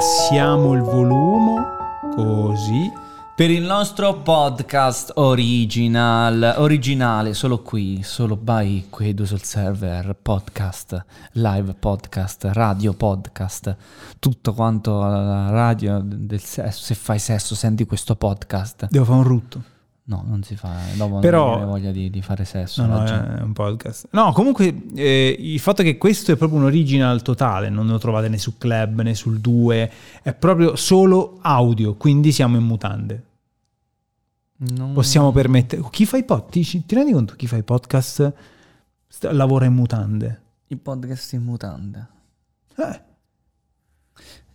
abbassiamo il volume, così. Per il nostro podcast original, originale, solo qui, solo by Quedo sul server, podcast, live podcast, radio podcast, tutto quanto la radio del sesso, se fai sesso senti questo podcast. Devo fare un rutto. No, non si fa, dopo Però- non voglia di, di fare sesso. No, no, è un podcast. No, comunque eh, il fatto che questo è proprio un original totale, non lo trovate né su Club né sul 2, è proprio solo audio, quindi siamo in mutande. Non- Possiamo permettere... Chi fa i podcast? Ti, ti rendi conto chi fa i podcast sta- lavora in mutande? I podcast in mutande. Eh,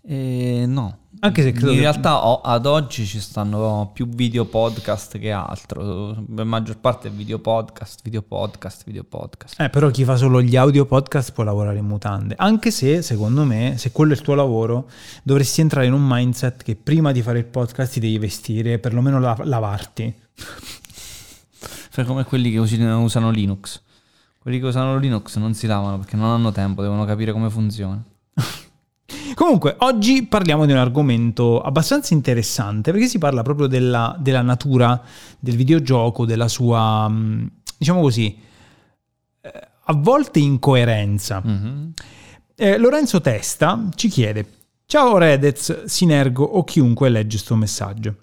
Eh, no. Anche se credo in che- realtà o- ad oggi ci stanno più video podcast che altro. La maggior parte è video podcast, video podcast, video podcast. eh, però chi fa solo gli audio podcast può lavorare in mutande. Anche se, secondo me, se quello è il tuo lavoro, dovresti entrare in un mindset che prima di fare il podcast ti devi vestire, perlomeno la- lavarti. Fai come quelli che usano Linux. Quelli che usano Linux non si lavano perché non hanno tempo, devono capire come funziona. Comunque, oggi parliamo di un argomento abbastanza interessante perché si parla proprio della, della natura del videogioco, della sua, mh, diciamo così, eh, a volte incoerenza. Mhm. Eh, Lorenzo Testa ci chiede: Ciao Redez, Sinergo o chiunque legge sto messaggio.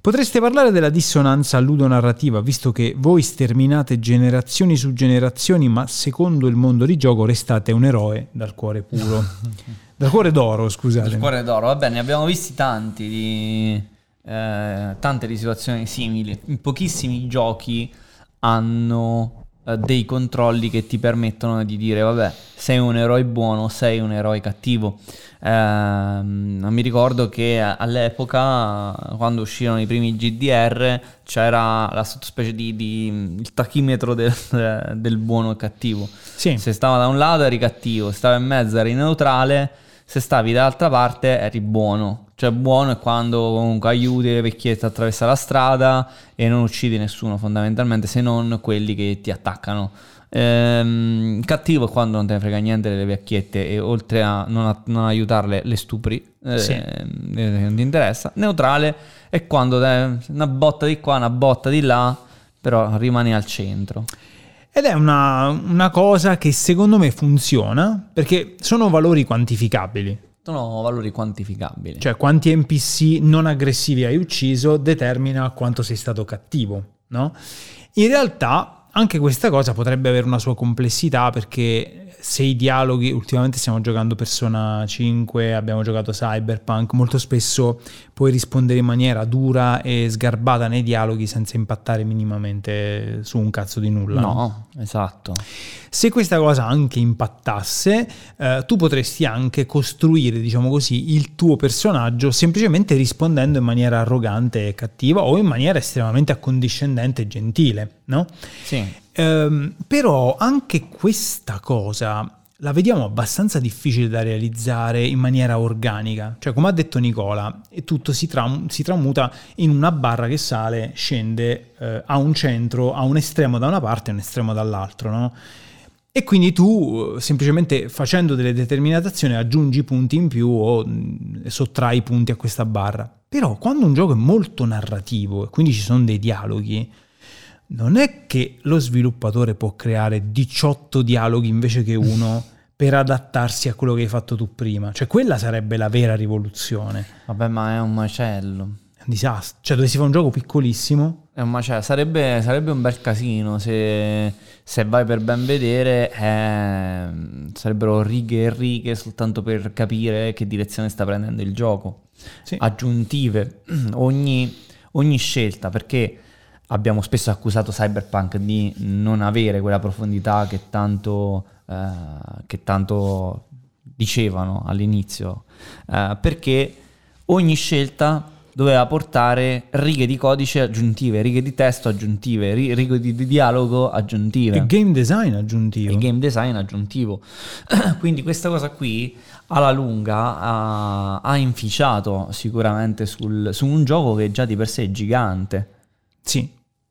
Potreste parlare della dissonanza ludonarrativa, visto che voi sterminate generazioni su generazioni, ma secondo il mondo di gioco restate un eroe dal cuore puro. dal cuore d'oro, scusate. Il cuore d'oro, va bene, ne abbiamo visti tanti di eh, tante di situazioni simili. In pochissimi giochi hanno dei controlli che ti permettono di dire vabbè, sei un eroe buono, sei un eroe cattivo. Ehm, mi ricordo che all'epoca, quando uscirono i primi GDR, c'era la sottospecie di, di- il tachimetro del, del buono e cattivo. Sì. Se stava da un lato eri cattivo, se stava in mezzo eri neutrale, se stavi dall'altra parte eri buono. Cioè buono è quando comunque aiuti le vecchiette a attraversare la strada e non uccidi nessuno fondamentalmente se non quelli che ti attaccano. Ehm, cattivo è quando non te ne frega niente delle vecchiette e oltre a non, a- non aiutarle le stupri, eh, Sì. eh, non ti interessa. Neutrale è quando te- una botta di qua, una botta di là, però rimani al centro. Ed è una, una cosa che secondo me funziona perché sono valori quantificabili. Sono valori quantificabili. Cioè, quanti NPC non aggressivi hai ucciso determina quanto sei stato cattivo, no? In realtà, anche questa cosa potrebbe avere una sua complessità perché se i dialoghi, ultimamente stiamo giocando Persona 5, abbiamo giocato Cyberpunk, molto spesso puoi rispondere in maniera dura e sgarbata nei dialoghi senza impattare minimamente su un cazzo di nulla. no? No, esatto. Se questa cosa anche impattasse, eh, tu potresti anche costruire, diciamo così, il tuo personaggio semplicemente rispondendo in maniera arrogante e cattiva o in maniera estremamente accondiscendente e gentile, no? Sì. Ehm, però anche questa cosa la vediamo abbastanza difficile da realizzare in maniera organica. Cioè, come ha detto Nicola, tutto si, tram- si tramuta in una barra che sale, scende, eh, ha un centro, ha un estremo da una parte e un estremo dall'altro, no? E quindi tu semplicemente facendo delle determinate azioni aggiungi punti in più o mh, sottrai punti a questa barra. Però quando un gioco è molto narrativo e quindi ci sono dei dialoghi, non è che lo sviluppatore può creare 18 dialoghi invece che uno per adattarsi a quello che hai fatto tu prima. Cioè quella sarebbe la vera rivoluzione. Vabbè, ma è un macello. È un disastro. Cioè dovessi fare un gioco piccolissimo. È un macello. Sarebbe, sarebbe un bel casino se, se vai per ben vedere. eh, sarebbero righe e righe soltanto per capire che direzione sta prendendo il gioco. Sì. Aggiuntive. Ogni, ogni scelta, perché abbiamo spesso accusato Cyberpunk di non avere quella profondità che tanto, eh, che tanto dicevano all'inizio, eh, perché ogni scelta doveva portare righe di codice aggiuntive, righe di testo aggiuntive, ri- righe di, di dialogo aggiuntive E game design aggiuntivo. e game design aggiuntivo. Quindi questa cosa qui alla lunga ha, ha inficiato sicuramente sul- su un gioco che già di per sé è gigante. Sì,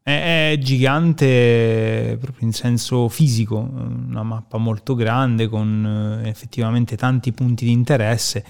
è, gigante proprio in senso fisico, una mappa molto grande con eh, effettivamente tanti punti di interesse,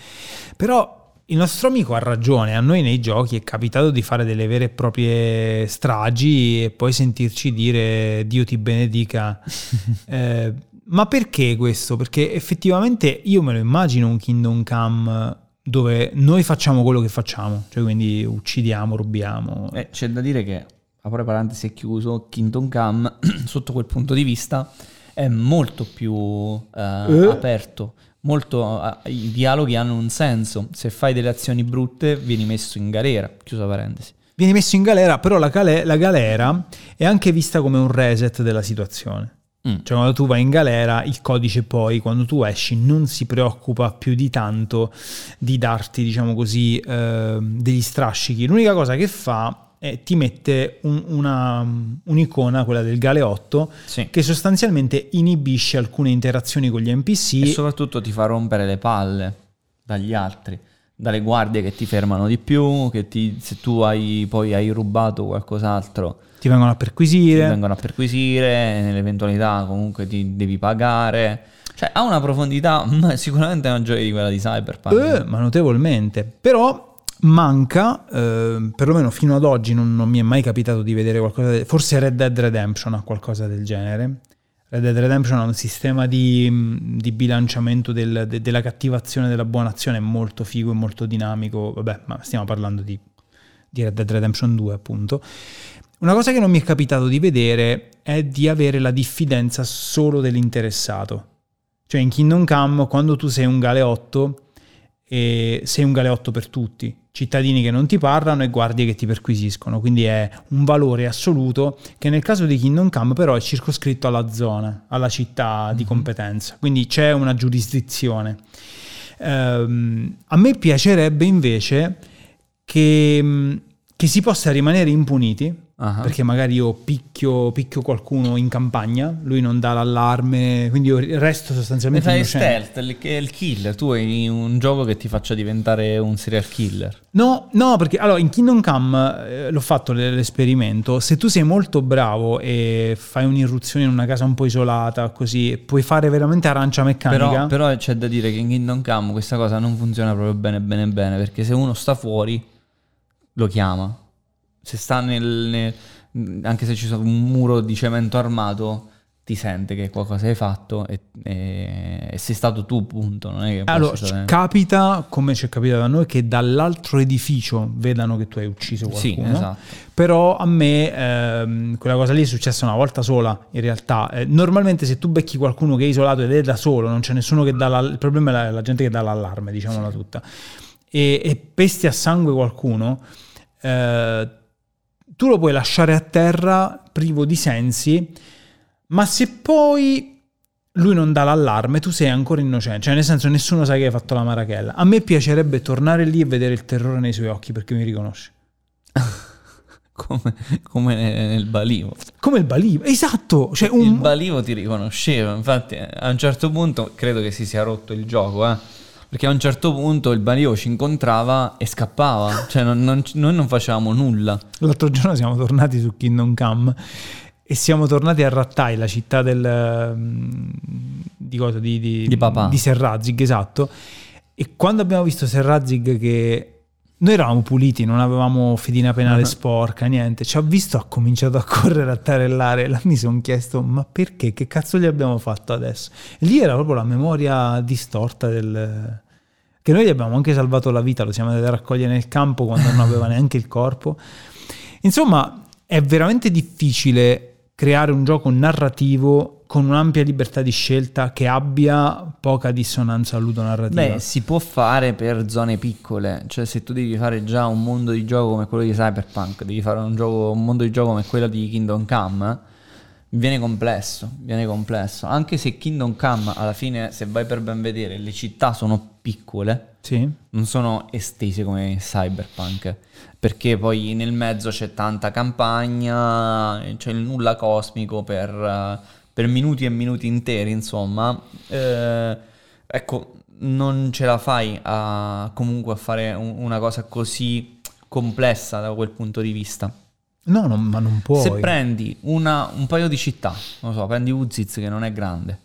però il nostro amico ha ragione, a noi nei giochi è capitato di fare delle vere e proprie stragi e poi sentirci dire Dio ti benedica. eh, ma perché questo? Perché effettivamente io me lo immagino un Kingdom Come dove noi facciamo quello che facciamo, cioè quindi uccidiamo, rubiamo. Eh, c'è da dire che, apro parentesi è chiuso, Kingdom Come sotto quel punto di vista è molto più eh, eh. aperto molto, i dialoghi hanno un senso. Se fai delle azioni brutte, vieni messo in galera. Chiusa parentesi. Vieni messo in galera, però la, cal- la galera è anche vista come un reset della situazione. Mm. Cioè, quando tu vai in galera, il codice poi, quando tu esci, non si preoccupa più di tanto di darti, diciamo così, eh, degli strascichi. L'unica cosa che fa e ti mette un, una, un'icona, quella del galeotto, sì. che sostanzialmente inibisce alcune interazioni con gli NPC. E soprattutto ti fa rompere le palle dagli altri, dalle guardie che ti fermano di più, che ti, se tu hai, poi hai rubato qualcos'altro... Ti vengono a perquisire. Ti vengono a perquisire, nell'eventualità comunque ti devi pagare. Cioè ha una profondità sicuramente maggiore di quella di Cyberpunk. Eh, ma notevolmente. Però manca, eh, perlomeno fino ad oggi non, non, mi è mai capitato di vedere qualcosa, del, forse Red Dead Redemption ha qualcosa del genere. Red Dead Redemption ha un sistema di, di bilanciamento del, de, della cattivazione della buona azione molto figo e molto dinamico, vabbè, ma stiamo parlando di, di Red Dead Redemption 2 appunto. Una cosa che non mi è capitato di vedere è di avere la diffidenza solo dell'interessato. Cioè in Kingdom Come, quando tu sei un galeotto, e sei un galeotto per tutti, cittadini che non ti parlano e guardie che ti perquisiscono, quindi è un valore assoluto che nel caso di Kingdom Come però è circoscritto alla zona, alla città di mhm. competenza, quindi c'è una giurisdizione. Um, a me piacerebbe invece che, che si possa rimanere impuniti Uh-huh. Perché magari io picchio, picchio, qualcuno in campagna, lui non dà l'allarme, quindi io resto sostanzialmente fai stealth, è il killer, tu hai un gioco che ti faccia diventare un serial killer. No, no, perché allora in Kingdom Come eh, l'ho fatto l'esperimento, se tu sei molto bravo e fai un'irruzione in una casa un po' isolata, così, puoi fare veramente arancia meccanica. Però, però c'è da dire che in Kingdom Come questa cosa non funziona proprio bene bene bene, perché se uno sta fuori lo chiama se sta nel, nel, anche se ci sono un muro di cemento armato ti sente che qualcosa hai fatto e, e, e sei stato tu, punto. Non è che allora, stare... capita, come ci è capitato a noi, che dall'altro edificio vedano che tu hai ucciso qualcuno. Sì, esatto. Però a me ehm, quella cosa lì è successa una volta sola, in realtà. Eh, normalmente se tu becchi qualcuno che è isolato ed è da solo, non c'è nessuno che dà l'allarme, il problema è la, la gente che dà l'allarme, diciamola sì. tutta. E, e, pesti a sangue qualcuno... Eh, tu lo puoi lasciare a terra privo di sensi, ma se poi lui non dà l'allarme, tu sei ancora innocente, cioè nel senso nessuno sa che hai fatto la marachella. A me piacerebbe tornare lì e vedere il terrore nei suoi occhi perché mi riconosce. come, come, nel balivo. Come il balivo, esatto. Cioè un... Il balivo ti riconosceva, infatti a un certo punto credo che si sia rotto il gioco, eh perché a un certo punto il Banio ci incontrava e scappava, cioè non, non, noi non facevamo nulla. L'altro giorno siamo tornati su Kingdom Come e siamo tornati a Rattai, la città del, mm, di, cosa, di, di, di, di Serrazig, esatto. E quando abbiamo visto Serrazig che noi eravamo puliti, non avevamo fedina penale uh-huh. sporca, niente. Ci ha visto, ha cominciato a correre, a tarellare. Là mi sono chiesto, ma perché? Che cazzo gli abbiamo fatto adesso? E lì era proprio la memoria distorta del... Che noi gli abbiamo anche salvato la vita, lo siamo andati a raccogliere nel campo quando non aveva neanche il corpo. Insomma, è veramente difficile creare un gioco narrativo con un'ampia libertà di scelta che abbia poca dissonanza ludonarrativa. Beh, si può fare per zone piccole, cioè se tu devi fare già un mondo di gioco come quello di Cyberpunk, devi fare un, gioco, un mondo di gioco come quello di Kingdom Come, viene complesso, viene complesso. Anche se Kingdom Come alla fine, se vai per ben vedere, le città sono piccole, sì. non sono estese come Cyberpunk, perché poi nel mezzo c'è tanta campagna, c'è il nulla cosmico per per minuti e minuti interi, insomma, eh, ecco, non ce la fai a, comunque a fare un, una cosa così complessa da quel punto di vista. No, non, ma non puoi. Se prendi una, un paio di città, non so, prendi Uziz che non è grande,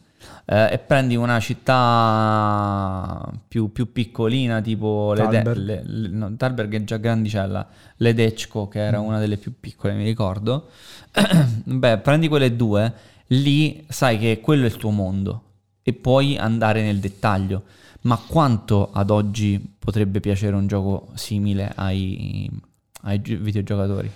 eh, e prendi una città più, più piccolina tipo Talberg. Le, le, no, Talberg è già grandicella, Ledecco che era Mm. una delle più piccole mi ricordo, beh prendi quelle due, lì sai che quello è il tuo mondo e puoi andare nel dettaglio. Ma quanto ad oggi potrebbe piacere un gioco simile ai, ai gi- videogiocatori?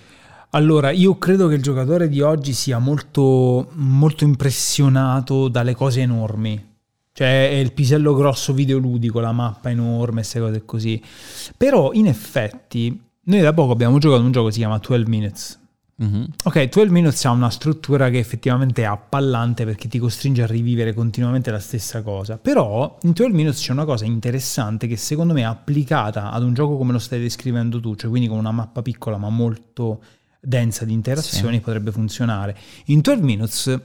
Allora, io credo che il giocatore di oggi sia molto, molto impressionato dalle cose enormi. Cioè, è il pisello grosso videoludico, la mappa enorme, queste cose così. Però, in effetti, noi da poco abbiamo giocato un gioco che si chiama 12 Minutes. Mhm. Ok, 12 Minutes ha una struttura che effettivamente è appallante perché ti costringe a rivivere continuamente la stessa cosa. Però in 12 Minutes c'è una cosa interessante che secondo me applicata ad un gioco come lo stai descrivendo tu, cioè quindi con una mappa piccola ma molto densa di interazioni, Sì. potrebbe funzionare. In 12 Minutes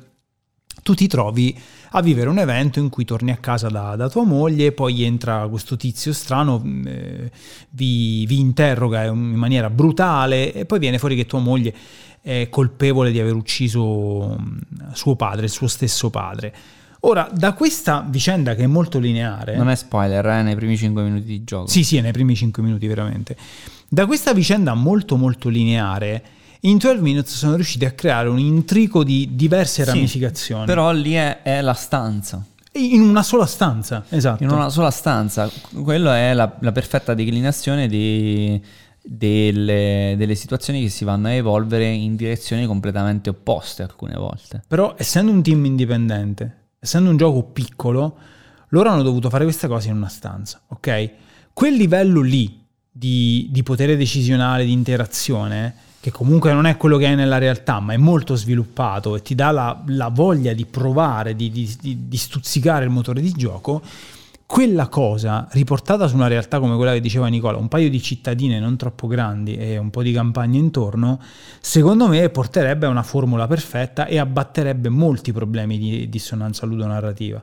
tu ti trovi a vivere un evento in cui torni a casa da, da tua moglie, poi entra questo tizio strano, mh, eh, vi, vi interroga in maniera brutale e poi viene fuori che tua moglie è colpevole di aver ucciso mh, suo padre, il suo stesso padre. Ora, da questa vicenda che è molto lineare... Non è spoiler, eh, nei primi 5 minuti di gioco. Sì, sì, nei primi 5 minuti veramente. Da questa vicenda molto molto lineare, in 12 Minutes sono riusciti a creare un intrico di diverse Sì, ramificazioni. Però lì è, è la stanza. In una sola stanza, esatto. In una sola stanza. Quello è la, la perfetta declinazione di- delle, delle situazioni che si vanno a evolvere in direzioni completamente opposte alcune volte. Però essendo un team indipendente, essendo un gioco piccolo, loro hanno dovuto fare questa cosa in una stanza, ok? Quel livello lì di, di potere decisionale, di interazione, che comunque non è quello che hai nella realtà, ma è molto sviluppato e ti dà la, la voglia di provare, di, di- di- di stuzzicare il motore di gioco, quella cosa riportata su una realtà come quella che diceva Nicola, un paio di cittadine non troppo grandi e un po' di campagne intorno, secondo me porterebbe a una formula perfetta e abbatterebbe molti problemi di dissonanza ludonarrativa.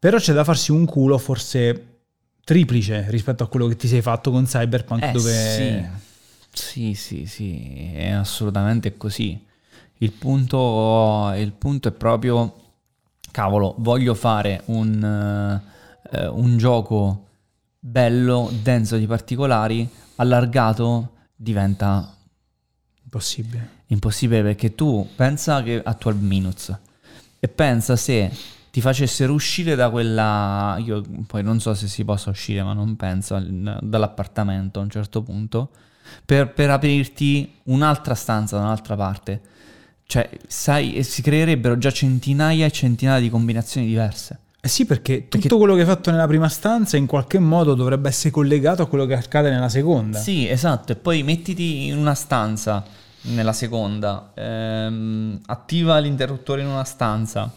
Però c'è da farsi un culo forse triplice rispetto a quello che ti sei fatto con Cyberpunk Eh, dove... sì. Sì, sì, sì, è assolutamente così. Il punto, il punto è proprio, cavolo, voglio fare un, eh, un gioco bello, denso di particolari, allargato, diventa Impossibile. impossibile perché tu pensa che a 12 minutes e pensa se ti facessero uscire da quella io poi non so se si possa uscire ma non penso al- dall'appartamento a un certo punto per, per aprirti un'altra stanza da un'altra parte cioè sai e si creerebbero già centinaia e centinaia di combinazioni diverse Eh sì, perché tutto Perché- quello che hai fatto nella prima stanza in qualche modo dovrebbe essere collegato a quello che accade nella seconda. Sì, esatto, e poi mettiti in una stanza, nella seconda, ehm, attiva l'interruttore in una stanza.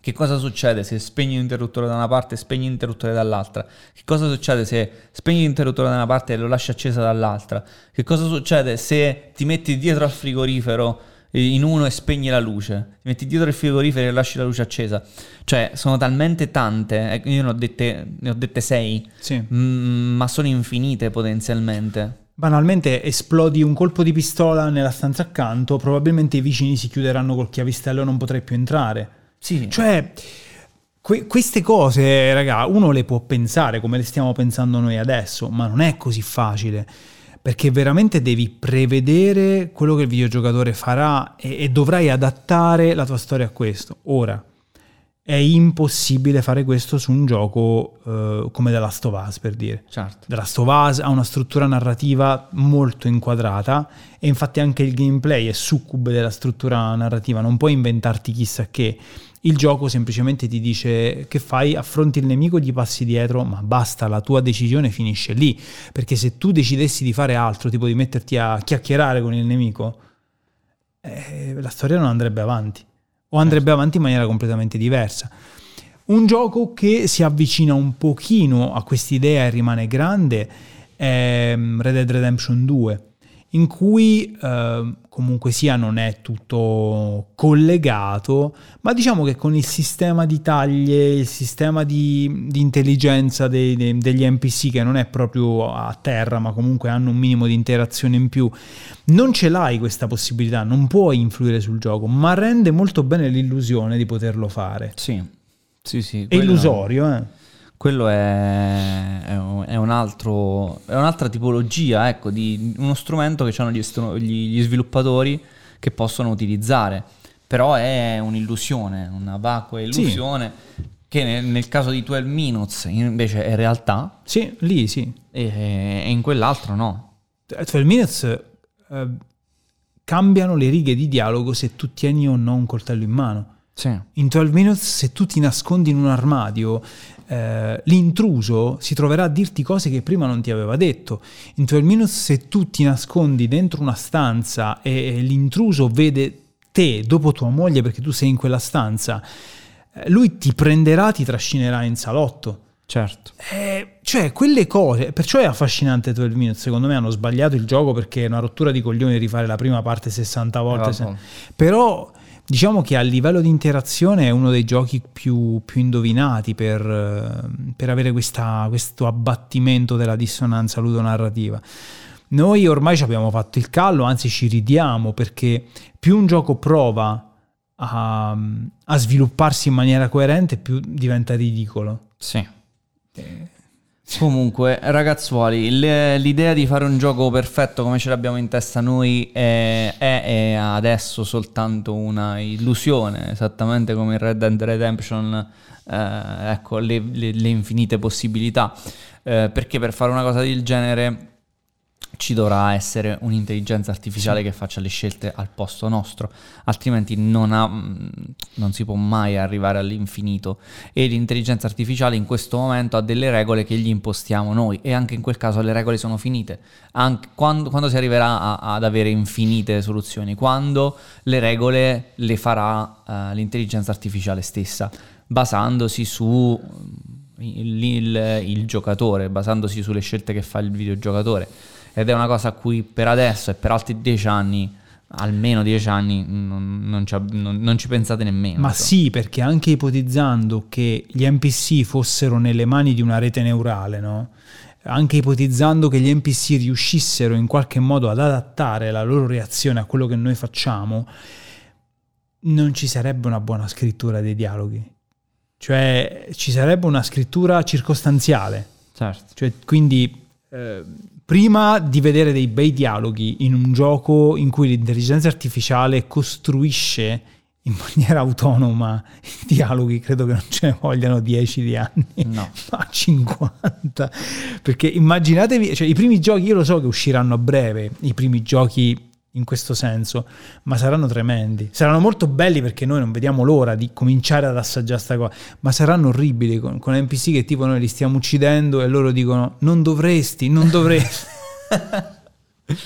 Che cosa succede se spegni l'interruttore da una parte e spegni l'interruttore dall'altra? Che cosa succede se spegni l'interruttore da una parte e lo lasci acceso dall'altra? Che cosa succede se ti metti dietro al frigorifero eh, in uno e spegni la luce? Ti metti dietro il frigorifero e lasci la luce accesa? Cioè, sono talmente tante, eh, io ne ho dette, ne ho dette sei, Sì. Mm, ma sono infinite potenzialmente. Banalmente esplodi un colpo di pistola nella stanza accanto, probabilmente i vicini si chiuderanno col chiavistello e non potrai più entrare. Sì, Cioè, que- queste cose, raga, uno le può pensare come le stiamo pensando noi adesso, ma non è così facile. Perché veramente devi prevedere quello che il videogiocatore farà e, e dovrai adattare la tua storia a questo. Ora, è impossibile fare questo su un gioco eh, come The Last of Us, per dire. certo. The Last of Us ha una struttura narrativa molto inquadrata e infatti anche il gameplay è succube della struttura narrativa, non puoi inventarti chissà che. Il gioco semplicemente ti dice che fai, affronti il nemico, gli passi dietro, ma basta, la tua decisione finisce lì, perché se tu decidessi di fare altro, tipo di metterti a chiacchierare con il nemico, eh, la storia non andrebbe avanti, o andrebbe avanti in maniera completamente diversa. Un gioco che si avvicina un pochino a quest'idea e rimane grande è mm, Red Dead Redemption 2, in cui eh, comunque sia non è tutto collegato, ma diciamo che con il sistema di taglie, il sistema di, di intelligenza dei- dei- degli NPC che non è proprio a terra, ma comunque hanno un minimo di interazione in più, non ce l'hai questa possibilità, non puoi influire sul gioco, ma rende molto bene l'illusione di poterlo fare. Sì, Sì, sì. È illusorio, eh. Quello è, è, un altro, è un'altra tipologia, ecco, di uno strumento che hanno gli, gli sviluppatori che possono utilizzare. Però è un'illusione, una vacua illusione. Sì. Che nel, nel, caso di 12 Minutes invece è realtà. Sì, lì sì. E, e in quell'altro no. 12 Minutes eh, cambiano le righe di dialogo se tu tieni o no un coltello in mano. Sì. In 12 Minutes, se tu ti nascondi in un armadio, eh, l'intruso si troverà a dirti cose che prima non ti aveva detto. In 12 Minutes, se tu ti nascondi dentro una stanza e, e l'intruso vede te dopo tua moglie perché tu sei in quella stanza, eh, lui ti prenderà, ti trascinerà in salotto. Certo. Eh, cioè, quelle cose, perciò è affascinante 12 Minutes, secondo me hanno sbagliato il gioco perché è una rottura di coglioni rifare la prima parte 60 volte. Se... Però Diciamo che a livello di interazione è uno dei giochi più, più indovinati per, per avere questa, questo abbattimento della dissonanza ludonarrativa. Noi ormai ci abbiamo fatto il callo, anzi ci ridiamo perché più un gioco prova a, a svilupparsi in maniera coerente, più diventa ridicolo. Sì. Eh, Comunque, ragazzuoli, l'idea di fare un gioco perfetto come ce l'abbiamo in testa noi è, è, è, adesso soltanto una illusione, esattamente come in Red Dead Redemption, eh, ecco, le, le, le, infinite possibilità. Eh, perché per fare una cosa del genere ci dovrà essere un'intelligenza artificiale sì. che faccia le scelte al posto nostro, altrimenti non, ha, mm, non, si può mai arrivare all'infinito e l'intelligenza artificiale in questo momento ha delle regole che gli impostiamo noi e anche in quel caso le regole sono finite. Anche quando, quando si arriverà a, ad avere infinite soluzioni? Quando le regole le farà uh, l'intelligenza artificiale stessa, basandosi su mm, il, il, il giocatore, basandosi sulle scelte che fa il videogiocatore ed è una cosa a cui per adesso e per altri dieci anni almeno dieci anni non, non, ci, non, non, ci, pensate nemmeno. Ma sì, perché anche ipotizzando che gli NPC fossero nelle mani di una rete neurale, no? anche ipotizzando che gli NPC riuscissero in qualche modo ad adattare la loro reazione a quello che noi facciamo, non ci sarebbe una buona scrittura dei dialoghi. Cioè ci sarebbe una scrittura circostanziale. Certo. Cioè, quindi... Eh, prima di vedere dei bei dialoghi in un gioco in cui l'intelligenza artificiale costruisce in maniera autonoma i dialoghi, credo che non ce ne vogliano 10 di anni, no. ma 50. Perché immaginatevi, cioè i primi giochi, io lo so che usciranno a breve, i primi giochi in questo senso, ma saranno tremendi. Saranno molto belli perché noi non vediamo l'ora di cominciare ad assaggiare questa cosa, ma saranno orribili con, con NPC che tipo noi li stiamo uccidendo e loro dicono non dovresti, non dovresti.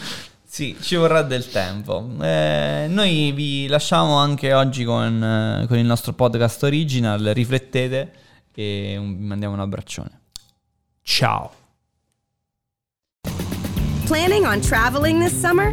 sì, ci vorrà del tempo. Eh, noi vi lasciamo anche oggi con, eh, con il nostro podcast original, riflettete e vi mandiamo un abbraccione. Ciao. Planning on traveling this summer?